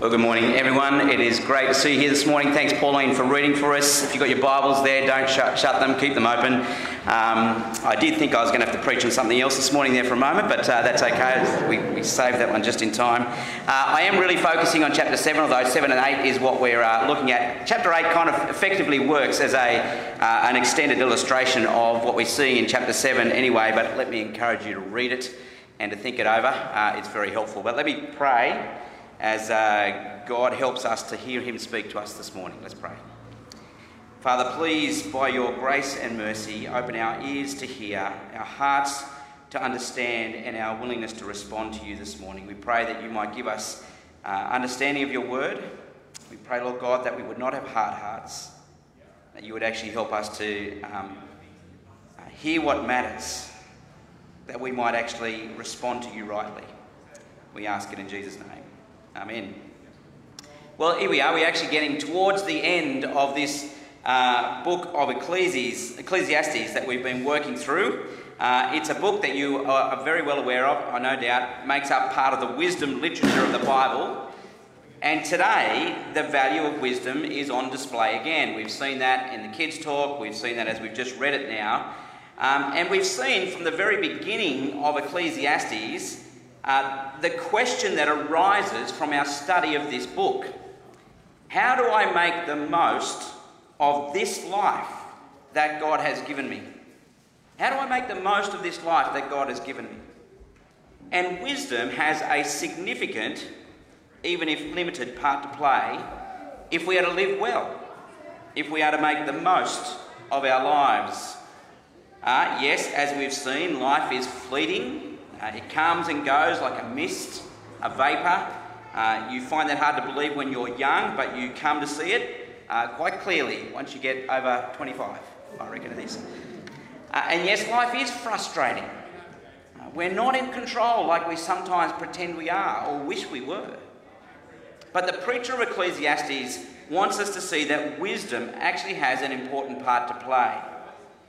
Well, good morning, everyone. It is great to see you here this morning. Thanks, Pauline, for reading for us. If you've got your Bibles there, don't shut, shut them, keep them open. Um, I did think I was going to have to preach on something else this morning there for a moment, but uh, that's okay. We, we, saved that one just in time. Uh, I am really focusing on chapter 7, although 7 and 8 is what we're uh, looking at. Chapter 8 kind of effectively works as a, uh, an extended illustration of what we see in chapter 7 anyway, but let me encourage you to read it and to think it over. Uh, it's very helpful. But let me pray as uh, God helps us to hear Him speak to us this morning. Let's pray. Father, please, by your grace and mercy, open our ears to hear, our hearts to understand, and our willingness to respond to you this morning. We pray that you might give us uh, understanding of your word. We pray, Lord God, that we would not have hard hearts, that you would actually help us to um, uh, hear what matters, that we might actually respond to you rightly. We ask it in Jesus' name. Amen. Well, here we are. We're actually getting towards the end of this uh, book of Ecclesiastes, Ecclesiastes that we've been working through. Uh, it's a book that you are very well aware of, I no doubt, makes up part of the wisdom literature of the Bible. And today, the value of wisdom is on display again. We've seen that in the kids' talk, we've seen that as we've just read it now. Um, and we've seen from the very beginning of Ecclesiastes uh, the question that arises from our study of this book how do I make the most of this life that God has given me? How do I make the most of this life that God has given me? And wisdom has a significant, even if limited, part to play if we are to live well, if we are to make the most of our lives. Uh, yes, as we've seen, life is fleeting, uh, it comes and goes like a mist, a vapour. Uh, you find that hard to believe when you're young, but you come to see it uh, quite clearly once you get over 25, I reckon it is. Uh, and yes, life is frustrating. Uh, we're not in control like we sometimes pretend we are or wish we were. But the preacher of Ecclesiastes wants us to see that wisdom actually has an important part to play.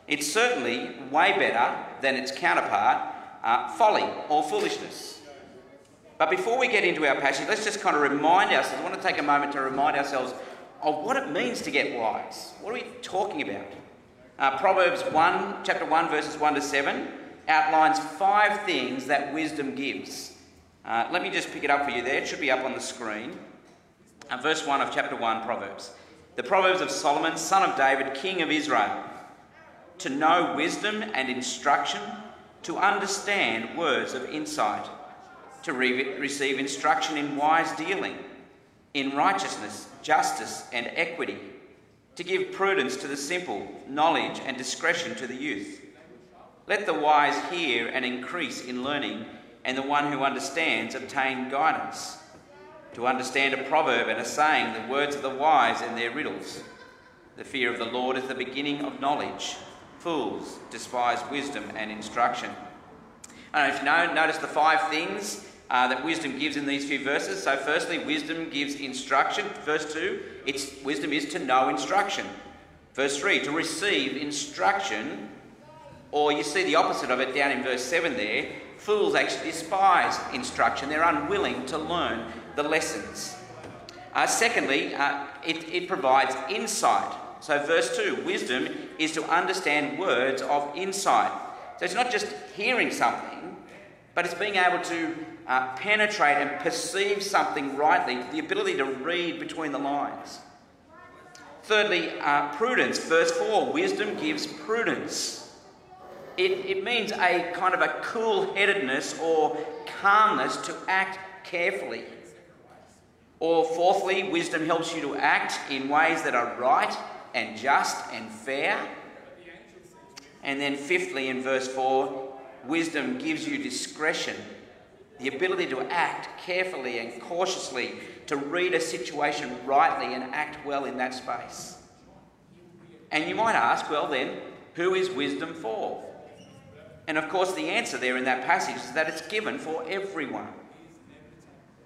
It's certainly way better than its counterpart, uh, folly or foolishness. But before we get into our passage, let's just kind of remind ourselves, I want to take a moment to remind ourselves of what it means to get wise. What are we talking about? Uh, Proverbs 1, chapter 1, verses 1 to 7, outlines five things that wisdom gives. Uh, let me just pick it up for you there. It should be up on the screen. Uh, verse 1 of chapter 1, Proverbs. The Proverbs of Solomon, son of David, king of Israel. To know wisdom and instruction to understand words of insight, to re- receive instruction in wise dealing, in righteousness, justice, and equity, to give prudence to the simple, knowledge and discretion to the youth. Let the wise hear and increase in learning, and the one who understands obtain guidance. To understand a proverb and a saying, the words of the wise and their riddles. The fear of the Lord is the beginning of knowledge Fools despise wisdom and instruction. I don't know if you know, notice the five things uh, that wisdom gives in these few verses. So, firstly, wisdom gives instruction. Verse 2, its wisdom is to know instruction. Verse 3, to receive instruction. Or you see the opposite of it down in verse 7 there. Fools actually despise instruction, they're unwilling to learn the lessons. Uh, secondly, uh, it, it provides insight. So, verse 2 wisdom is to understand words of insight. So, it's not just hearing something, but it's being able to uh, penetrate and perceive something rightly, the ability to read between the lines. Thirdly, uh, prudence. Verse 4 wisdom gives prudence. It, it means a kind of a cool headedness or calmness to act carefully. Or fourthly, wisdom helps you to act in ways that are right and just and fair. And then, fifthly, in verse 4, wisdom gives you discretion, the ability to act carefully and cautiously, to read a situation rightly and act well in that space. And you might ask, well, then, who is wisdom for? And of course, the answer there in that passage is that it's given for everyone.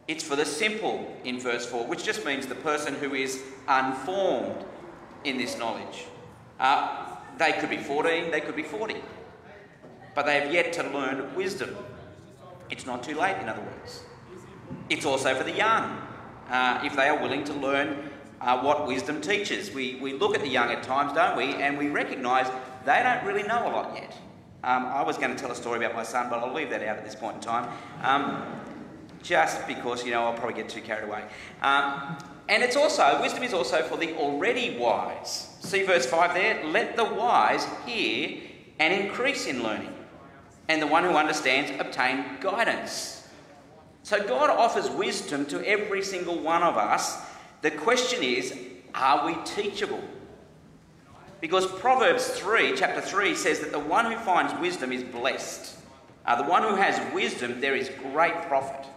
It's for the simple in verse 4, which just means the person who is unformed in this knowledge. Uh, they could be 14, they could be 40, but they have yet to learn wisdom. It's not too late, in other words. It's also for the young. uh, if they are willing to learn uh, what wisdom teaches. We, we look at the young at times, don't we, and we recognise they don't really know a lot yet. Um, I was going to tell a story about my son, but I'll leave that out at this point in time. Um, just because, you know, I'll probably get too carried away. Um, and it's also, wisdom is also for the already wise. See verse 5 there? Let the wise hear and increase in learning, and the one who understands obtain guidance. So God offers wisdom to every single one of us. The question is, are we teachable? Because Proverbs 3, chapter 3, says that the one who finds wisdom is blessed. Uh, the one who has wisdom, there is great profit.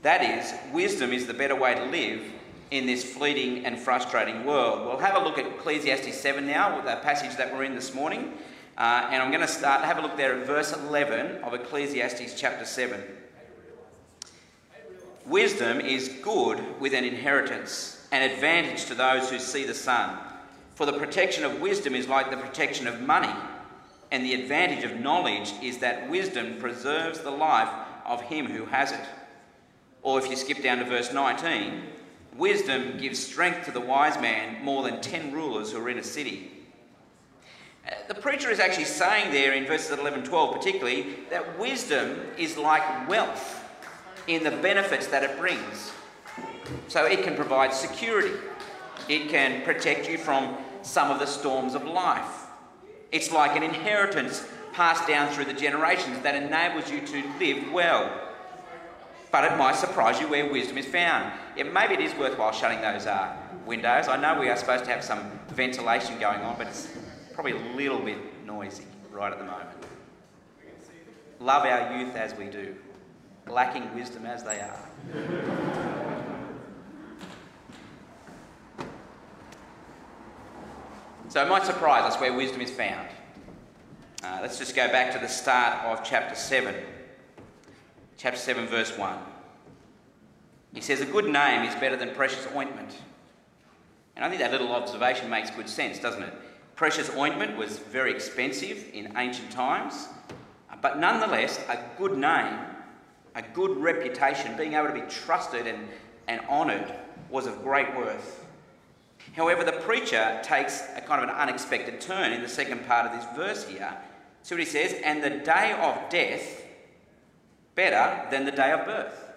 That is, wisdom is the better way to live in this fleeting and frustrating world. We'll have a look at Ecclesiastes 7 now, with that passage that we're in this morning. Uh, and I'm going to start, have a look there at verse 11 of Ecclesiastes chapter 7. Wisdom is good with an inheritance, an advantage to those who see the sun. For the protection of wisdom is like the protection of money, and the advantage of knowledge is that wisdom preserves the life of him who has it. Or if you skip down to verse 19, wisdom gives strength to the wise man more than 10 rulers who are in a city. Uh, the preacher is actually saying there in verses 11 12 particularly that wisdom is like wealth in the benefits that it brings. So it can provide security, it can protect you from some of the storms of life. It's like an inheritance passed down through the generations that enables you to live well. But it might surprise you where wisdom is found. It, maybe it is worthwhile shutting those uh, windows. I know we are supposed to have some ventilation going on, but it's probably a little bit noisy right at the moment. Love our youth as we do, lacking wisdom as they are. So it might surprise us where wisdom is found. Uh, let's just go back to the start of chapter 7. Chapter 7, verse 1. He says, A good name is better than precious ointment. And I think that little observation makes good sense, doesn't it? Precious ointment was very expensive in ancient times, but nonetheless, a good name, a good reputation, being able to be trusted and, and honoured was of great worth. However, the preacher takes a kind of an unexpected turn in the second part of this verse here. See what he says? And the day of death better than the day of birth.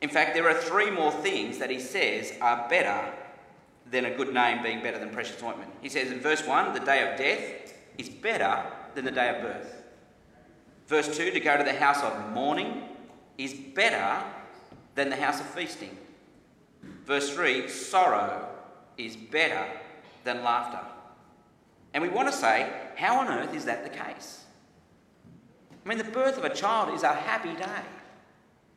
In fact, there are three more things that he says are better than a good name being better than precious ointment. He says in verse 1, the day of death is better than the day of birth. Verse 2, to go to the house of mourning is better than the house of feasting. Verse 3, sorrow is better than laughter. And we want to say, how on earth is that the case? I mean, the birth of a child is a happy day.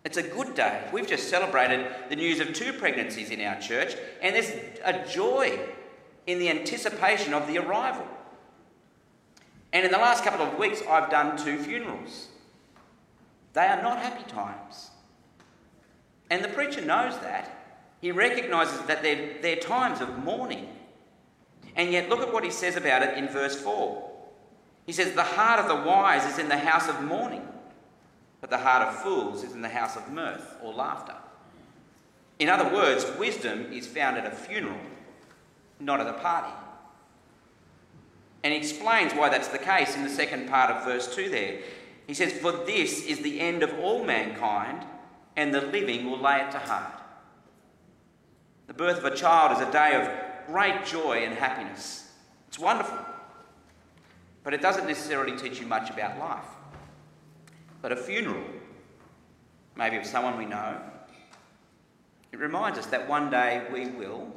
It's a good day. We've just celebrated the news of two pregnancies in our church, and there's a joy in the anticipation of the arrival. And in the last couple of weeks, I've done two funerals. They are not happy times. And the preacher knows that, he recognises that they're, they're times of mourning. And yet, look at what he says about it in verse 4. He says, The heart of the wise is in the house of mourning, but the heart of fools is in the house of mirth or laughter. In other words, wisdom is found at a funeral, not at a party. And he explains why that's the case in the second part of verse 2 there. He says, For this is the end of all mankind, and the living will lay it to heart. The birth of a child is a day of great joy and happiness. It's wonderful. But it doesn't necessarily teach you much about life. But a funeral, maybe of someone we know, it reminds us that one day we will,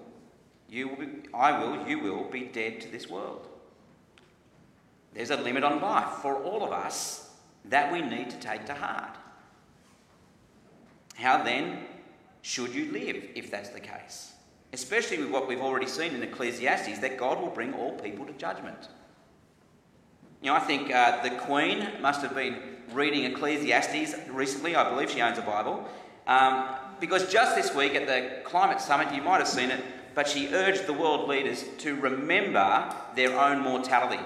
you will be, I will, you will be dead to this world. There's a limit on life for all of us that we need to take to heart. How then should you live if that's the case? Especially with what we've already seen in Ecclesiastes, that God will bring all people to judgment. You know, I think uh, the Queen must have been reading Ecclesiastes recently. I believe she owns a Bible. Um, because just this week at the Climate Summit, you might have seen it, but she urged the world leaders to remember their own mortality.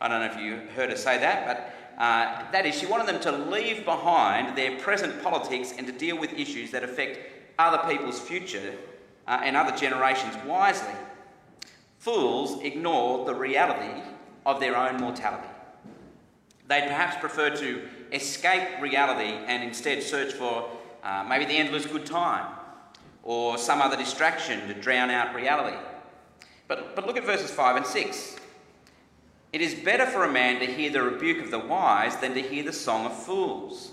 I don't know if you heard her say that, but uh, that is, she wanted them to leave behind their present politics and to deal with issues that affect other people's future uh, and other generations wisely. Fools ignore the reality of their own mortality. They'd perhaps prefer to escape reality and instead search for uh, maybe the endless good time or some other distraction to drown out reality. But, but look at verses 5 and 6. It is better for a man to hear the rebuke of the wise than to hear the song of fools.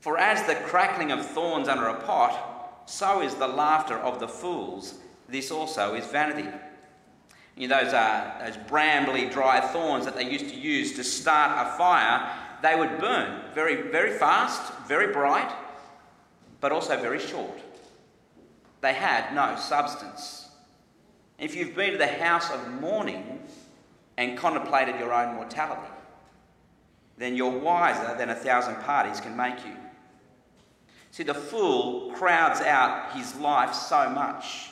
For as the crackling of thorns under a pot, so is the laughter of the fools. This also is vanity. You know, those, uh, those brambly dry thorns that they used to use to start a fire, they would burn very, very fast, very bright, but also very short. They had no substance. If you've been to the house of mourning and contemplated your own mortality, then you're wiser than a thousand parties can make you. See, the fool crowds out his life so much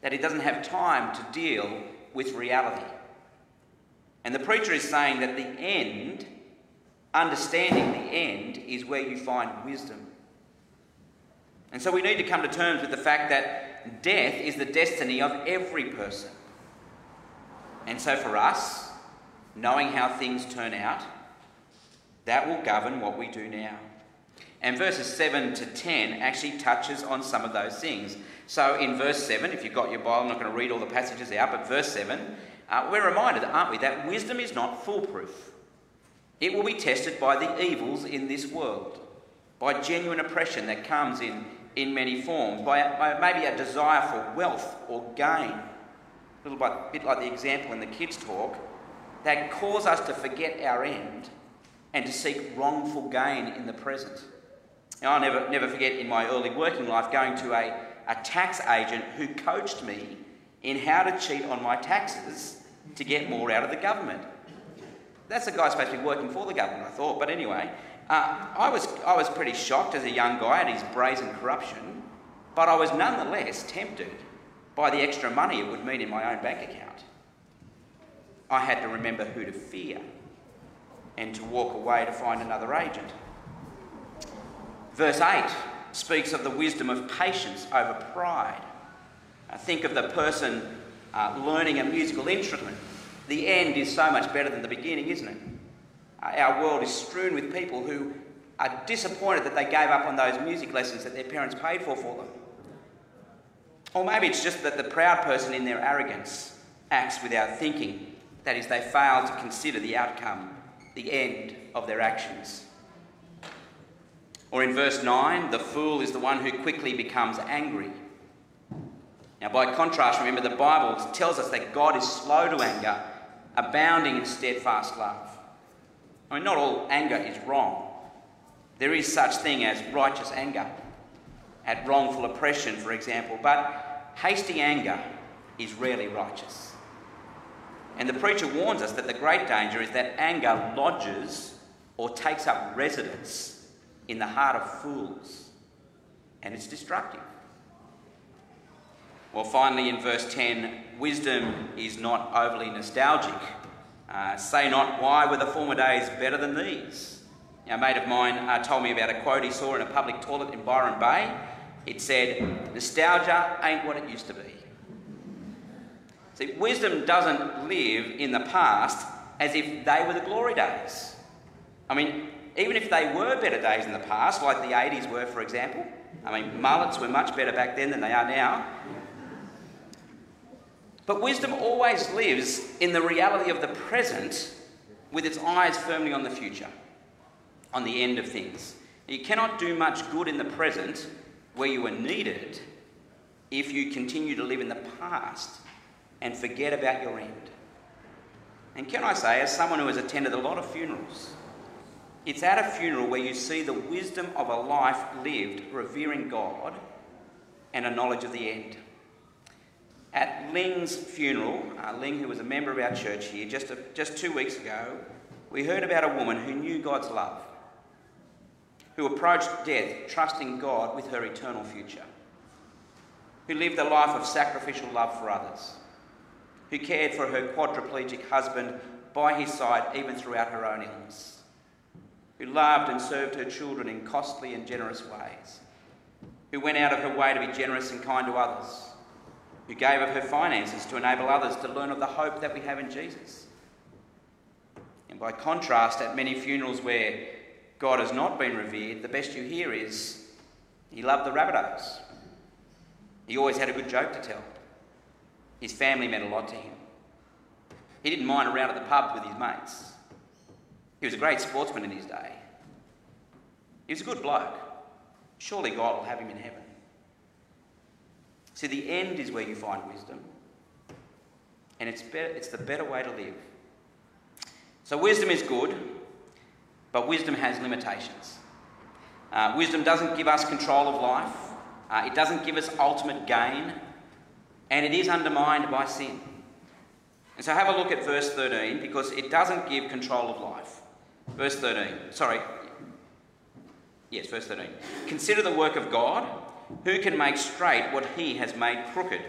that he doesn't have time to deal with reality. And the preacher is saying that the end, understanding the end, is where you find wisdom. And so we need to come to terms with the fact that death is the destiny of every person. And so for us, knowing how things turn out, that will govern what we do now. And verses 7 to 10 actually touches on some of those things. So in verse 7, if you've got your Bible, I'm not going to read all the passages out, but verse 7, uh, we're reminded, aren't we, that wisdom is not foolproof. It will be tested by the evils in this world, by genuine oppression that comes in, in many forms, by, by maybe a desire for wealth or gain, a little bit, bit like the example in the kids' talk, that cause us to forget our end and to seek wrongful gain in the present. Now, I'll never, never forget in my early working life going to a, a tax agent who coached me in how to cheat on my taxes to get more out of the government. That's a guy supposed to be working for the government, I thought. But anyway, uh, I, was, I was pretty shocked as a young guy at his brazen corruption, but I was nonetheless tempted by the extra money it would mean in my own bank account. I had to remember who to fear and to walk away to find another agent. Verse 8 speaks of the wisdom of patience over pride. I think of the person uh, learning a musical instrument. The end is so much better than the beginning, isn't it? Uh, our world is strewn with people who are disappointed that they gave up on those music lessons that their parents paid for for them. Or maybe it's just that the proud person in their arrogance acts without thinking. That is, they fail to consider the outcome, the end of their actions. Or in verse 9, the fool is the one who quickly becomes angry. Now, by contrast, remember the Bible tells us that God is slow to anger, abounding in steadfast love. I mean, not all anger is wrong. There is such thing as righteous anger at wrongful oppression, for example, but hasty anger is rarely righteous. And the preacher warns us that the great danger is that anger lodges or takes up residence in the heart of fools, and it's destructive. Well, finally, in verse 10, wisdom is not overly nostalgic. Uh, say not, why were the former days better than these? a mate of mine uh, told me about a quote he saw in a public toilet in Byron Bay. It said, Nostalgia ain't what it used to be. See, wisdom doesn't live in the past as if they were the glory days. I mean, even if they were better days in the past, like the 80s were, for example, I mean, mullets were much better back then than they are now. But wisdom always lives in the reality of the present with its eyes firmly on the future, on the end of things. You cannot do much good in the present where you are needed if you continue to live in the past and forget about your end. And can I say, as someone who has attended a lot of funerals, it's at a funeral where you see the wisdom of a life lived revering God and a knowledge of the end. At Ling's funeral, uh, Ling, who was a member of our church here, just, a, just two weeks ago, we heard about a woman who knew God's love, who approached death trusting God with her eternal future, who lived a life of sacrificial love for others, who cared for her quadriplegic husband by his side even throughout her own illness who loved and served her children in costly and generous ways, who went out of her way to be generous and kind to others, who gave of her finances to enable others to learn of the hope that we have in Jesus. And by contrast, at many funerals where God has not been revered, the best you hear is he loved the Rabbitohs. He always had a good joke to tell. His family meant a lot to him. He didn't mind a round at the pub with his mates. He was a great sportsman in his day. He was a good bloke. Surely God will have him in heaven. See, the end is where you find wisdom, and it's, it's the better way to live. So, wisdom is good, but wisdom has limitations. Uh, wisdom doesn't give us control of life, uh, it doesn't give us ultimate gain, and it is undermined by sin. And so, have a look at verse 13 because it doesn't give control of life. Verse 13, sorry, yes, verse 13. Consider the work of God who can make straight what he has made crooked?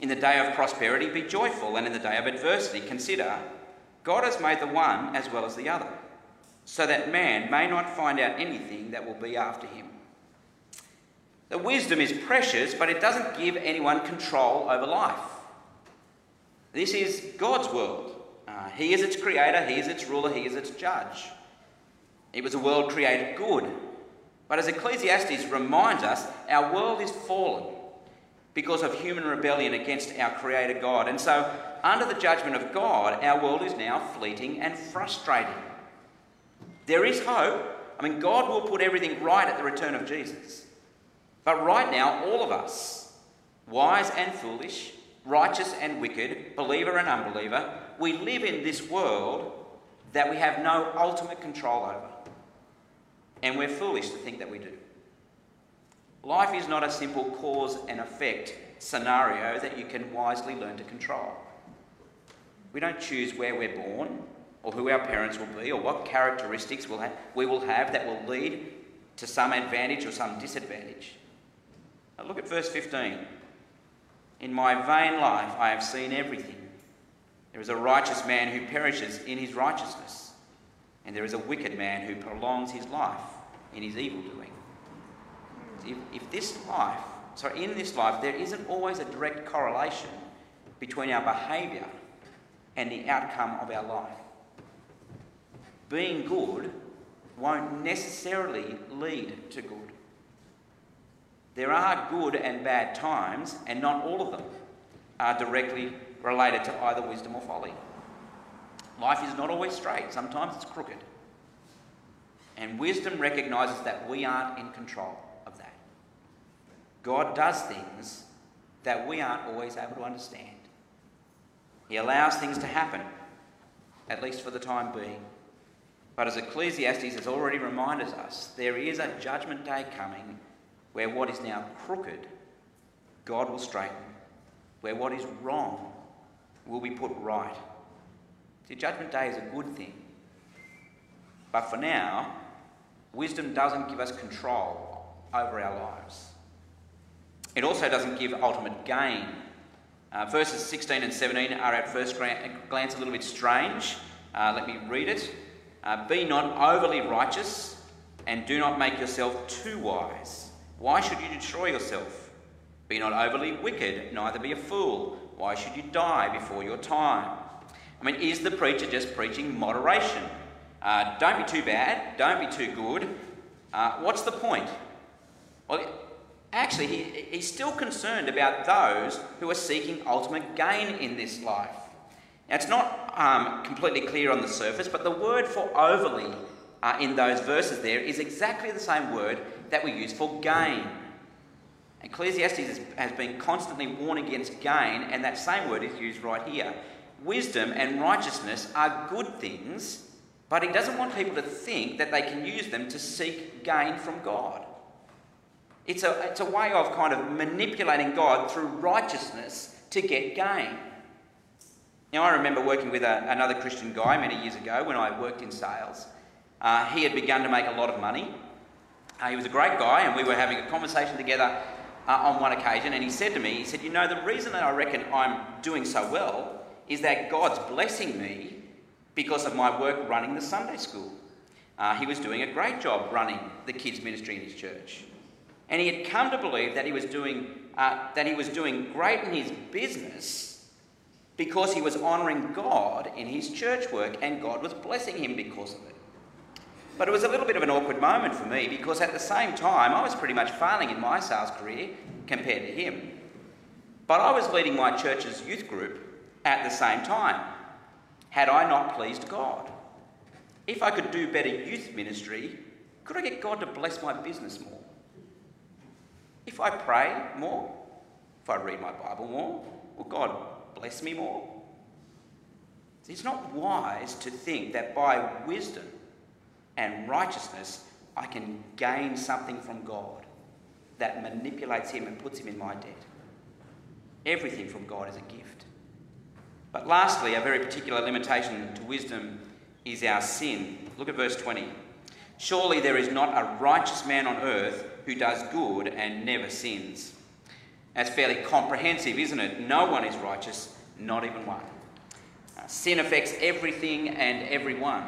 In the day of prosperity, be joyful, and in the day of adversity, consider God has made the one as well as the other, so that man may not find out anything that will be after him. The wisdom is precious, but it doesn't give anyone control over life. This is God's world. Uh, he is its creator, He is its ruler, He is its judge. It was a world created good, but as Ecclesiastes reminds us, our world is fallen because of human rebellion against our Creator God. And so, under the judgment of God, our world is now fleeting and frustrating. There is hope. I mean, God will put everything right at the return of Jesus. But right now, all of us, wise and foolish, righteous and wicked, believer and unbeliever, we live in this world that we have no ultimate control over. And we're foolish to think that we do. Life is not a simple cause and effect scenario that you can wisely learn to control. We don't choose where we're born or who our parents will be or what characteristics we'll have, we will have that will lead to some advantage or some disadvantage. Now look at verse 15. In my vain life I have seen everything. There is a righteous man who perishes in his righteousness and there is a wicked man who prolongs his life in his evil doing. If, if this life, sorry, in this life, there isn't always a direct correlation between our behaviour and the outcome of our life. Being good won't necessarily lead to good. There are good and bad times, and not all of them are directly related to either wisdom or folly. Life is not always straight, sometimes it's crooked. And wisdom recognizes that we aren't in control of that. God does things that we aren't always able to understand. He allows things to happen, at least for the time being. But as Ecclesiastes has already reminded us, there is a judgment day coming where what is now crooked, God will straighten. Where what is wrong will be put right. See, Judgment Day is a good thing. But for now, wisdom doesn't give us control over our lives. It also doesn't give ultimate gain. Uh, verses 16 and 17 are at first glance a little bit strange. Uh, let me read it. Uh, Be not overly righteous, and do not make yourself too wise. Why should you destroy yourself? Be not overly wicked, neither be a fool. Why should you die before your time? I mean, is the preacher just preaching moderation? Uh, don't be too bad, don't be too good. Uh, what's the point? Well, actually, he, he's still concerned about those who are seeking ultimate gain in this life. Now, it's not um, completely clear on the surface, but the word for overly uh, in those verses there is exactly the same word that we use for gain. Ecclesiastes has been constantly warned against gain, and that same word is used right here wisdom and righteousness are good things, but he doesn't want people to think that they can use them to seek gain from God. It's a, it's a way of kind of manipulating God through righteousness to get gain. Now, I remember working with a, another Christian guy many years ago when I worked in sales. Uh, he had begun to make a lot of money. Uh, he was a great guy, and we were having a conversation together uh, on one occasion. And he said to me, he said, "You know, the reason that I reckon I'm doing so well is that God's blessing me because of my work running the Sunday school. Uh, he was doing a great job running the kids' ministry in his church. And he had come to believe that he was doing, uh, that he was doing great in his business because he was honouring God in his church work and God was blessing him because of it. But it was a little bit of an awkward moment for me because at the same time I was pretty much failing in my sales career compared to him. But I was leading my church's youth group at the same time. Had I not pleased God? If I could do better youth ministry, could I get God to bless my business more? If I pray more, if I read my Bible more, will God bless me more? It's not wise to think that by wisdom and righteousness I can gain something from God that manipulates Him and puts Him in my debt. Everything from God is a gift. But lastly, a very particular limitation to wisdom is our sin. Look at verse 20. Surely there is not a righteous man on earth who does good and never sins. That's fairly comprehensive, isn't it? No one is righteous, not even one. Sin affects everything and everyone.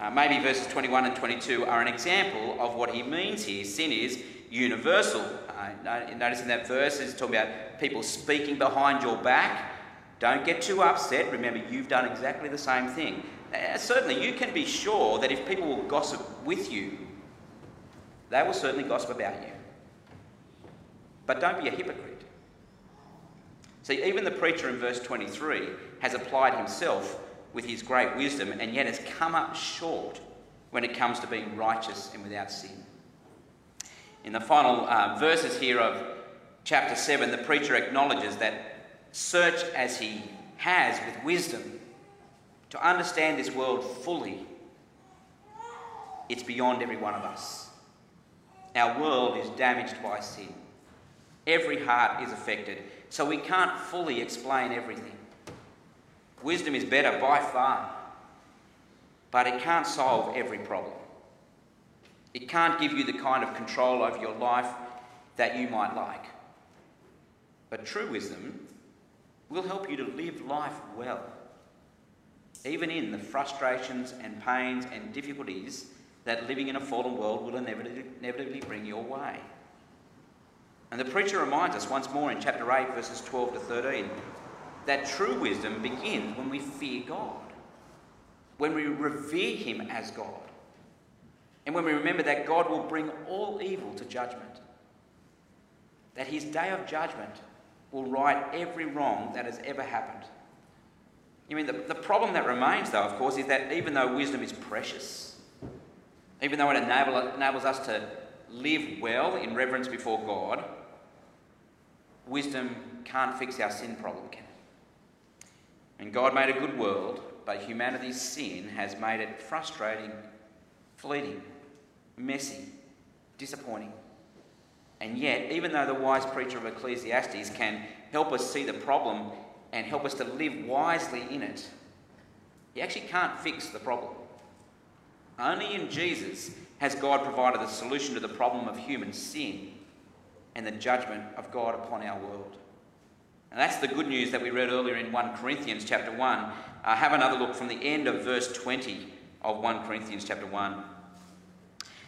Uh, maybe verses 21 and 22 are an example of what he means here. Sin is universal. Uh, notice in that verse, it's talking about people speaking behind your back. Don't get too upset. Remember, you've done exactly the same thing. Uh, certainly, you can be sure that if people will gossip with you, they will certainly gossip about you. But don't be a hypocrite. See, even the preacher in verse 23 has applied himself with his great wisdom and yet has come up short when it comes to being righteous and without sin. In the final uh, verses here of chapter 7, the preacher acknowledges that search as he has with wisdom to understand this world fully, it's beyond every one of us. Our world is damaged by sin. Every heart is affected, so we can't fully explain everything. Wisdom is better by far, but it can't solve every problem. It can't give you the kind of control over your life that you might like. But true wisdom will help you to live life well, even in the frustrations and pains and difficulties that living in a fallen world will inevitably bring your way. And the preacher reminds us once more in chapter 8, verses 12 to 13, that true wisdom begins when we fear God, when we revere Him as God, and when we remember that God will bring all evil to judgment, that His day of judgment will right every wrong that has ever happened. You mean the, the problem that remains, though, of course, is that even though wisdom is precious, even though it enable, enables us to live well in reverence before God, wisdom can't fix our sin problem, can it? And God made a good world, but humanity's sin has made it frustrating, fleeting, messy, disappointing. And yet, even though the wise preacher of Ecclesiastes can help us see the problem and help us to live wisely in it, he actually can't fix the problem. Only in Jesus has God provided the solution to the problem of human sin and the judgment of God upon our world. And that's the good news that we read earlier in 1 Corinthians chapter 1. Uh, have another look from the end of verse 20 of 1 Corinthians chapter 1.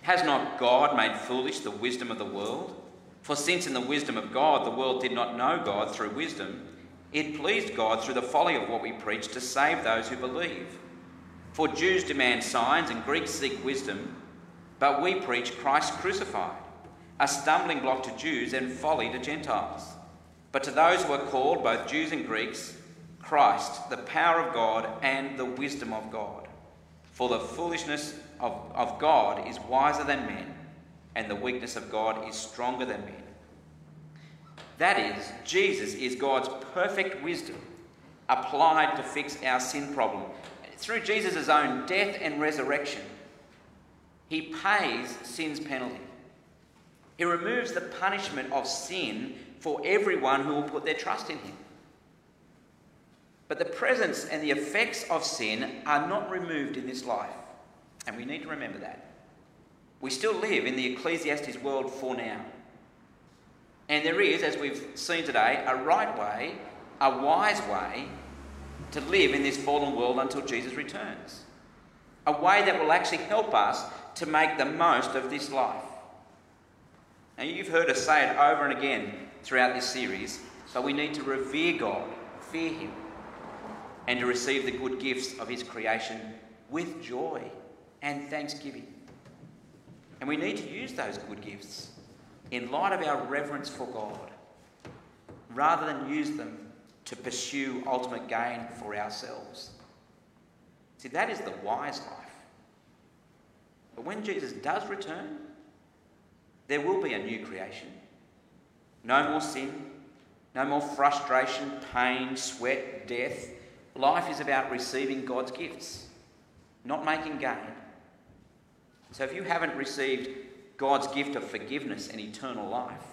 Has not God made foolish the wisdom of the world? For since in the wisdom of God the world did not know God through wisdom, it pleased God through the folly of what we preach to save those who believe. For Jews demand signs and Greeks seek wisdom, but we preach Christ crucified, a stumbling block to Jews and folly to Gentiles. But to those who are called, both Jews and Greeks, Christ, the power of God and the wisdom of God. For the foolishness of, of God is wiser than men and the weakness of God is stronger than men. That is, Jesus is God's perfect wisdom applied to fix our sin problem. Through Jesus' own death and resurrection, he pays sin's penalty. He removes the punishment of sin for everyone who will put their trust in him. But the presence and the effects of sin are not removed in this life, and we need to remember that. We still live in the Ecclesiastes world for now. And there is, as we've seen today, a right way, a wise way to live in this fallen world until Jesus returns. A way that will actually help us to make the most of this life. Now, you've heard us say it over and again throughout this series, but we need to revere God, fear Him, and to receive the good gifts of His creation with joy and thanksgiving. And we need to use those good gifts in light of our reverence for God, rather than use them to pursue ultimate gain for ourselves. See, that is the wise life. But when Jesus does return, there will be a new creation. No more sin, no more frustration, pain, sweat, death. Life is about receiving God's gifts, not making gain. So if you haven't received God's gift of forgiveness and eternal life,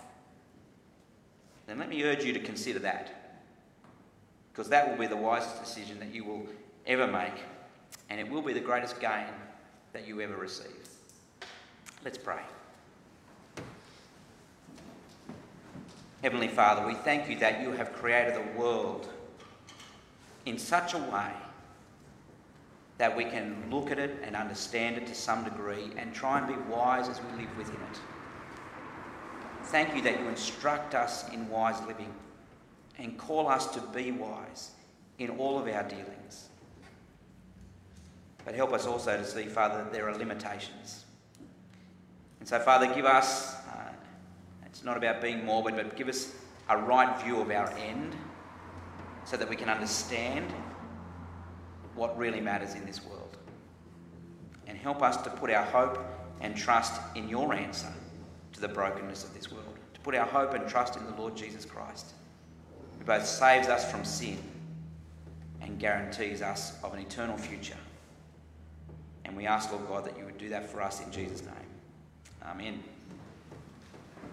then let me urge you to consider that. Because that will be the wisest decision that you will ever make, and it will be the greatest gain that you ever receive. Let's pray. Heavenly Father, we thank you that you have created the world in such a way that we can look at it and understand it to some degree and try and be wise as we live within it. Thank you that you instruct us in wise living and call us to be wise in all of our dealings. But help us also to see, Father, that there are limitations. And so, Father, give us, it's not about being morbid, but give us a right view of our end so that we can understand what really matters in this world. And help us to put our hope and trust in your answer to the brokenness of this world. To put our hope and trust in the Lord Jesus Christ, who both saves us from sin and guarantees us of an eternal future. And we ask, Lord God, that you would do that for us in Jesus' name. Amen.